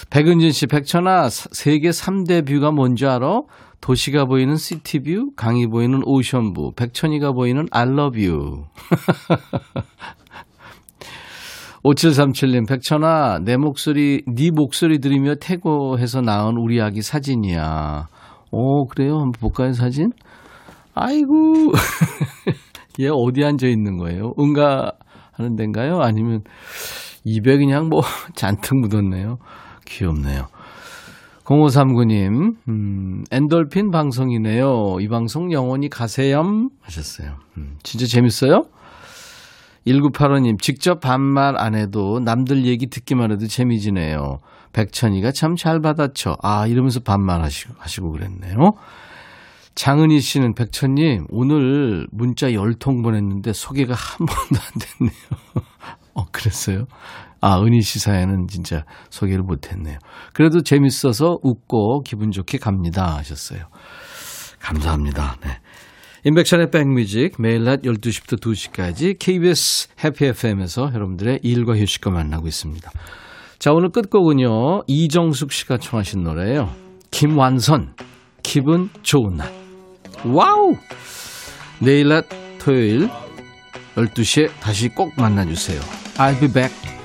백은진 씨, 백천아, 세계 3대 뷰가 뭔지 알아? 도시가 보이는 시티뷰, 강이 보이는 오션뷰, 백천이가 보이는 알러뷰. 5737님, 백천아, 내 목소리, 네 목소리 들으며 태고해서 나온 우리 아기 사진이야. 오, 그래요? 한번 볼까요, 사진? 아이고. 얘 어디 앉아 있는 거예요? 응가 하는 데인가요? 아니면 입에 그냥 뭐 잔뜩 묻었네요. 귀엽네요. 0539님, 음, 엔돌핀 방송이네요. 이 방송 영원히 가세염 하셨어요. 음, 진짜 재밌어요? 1985님, 직접 반말 안 해도 남들 얘기 듣기만 해도 재미지네요. 백천이가 참 잘 받아쳐. 아, 이러면서 반말하시고, 하시고 그랬네요. 장은희 씨는 백천님, 오늘 문자 10통 보냈는데 소개가 한 번도 안 됐네요. 어, 그랬어요? 아, 은희 씨 사연은 진짜 소개를 못 했네요. 그래도 재밌어서 웃고 기분 좋게 갑니다. 하셨어요. 감사합니다. 네. 임백천의 백뮤직 매일 낮 12시부터 2시까지 KBS 해피 FM에서 여러분들의 일과 휴식과 만나고 있습니다. 자, 오늘 끝곡은요. 이정숙 씨가 청하신 노래예요. 김완선, 기분 좋은 날. 와우! 내일 낮 토요일 12시에 다시 꼭 만나주세요. I'll be back.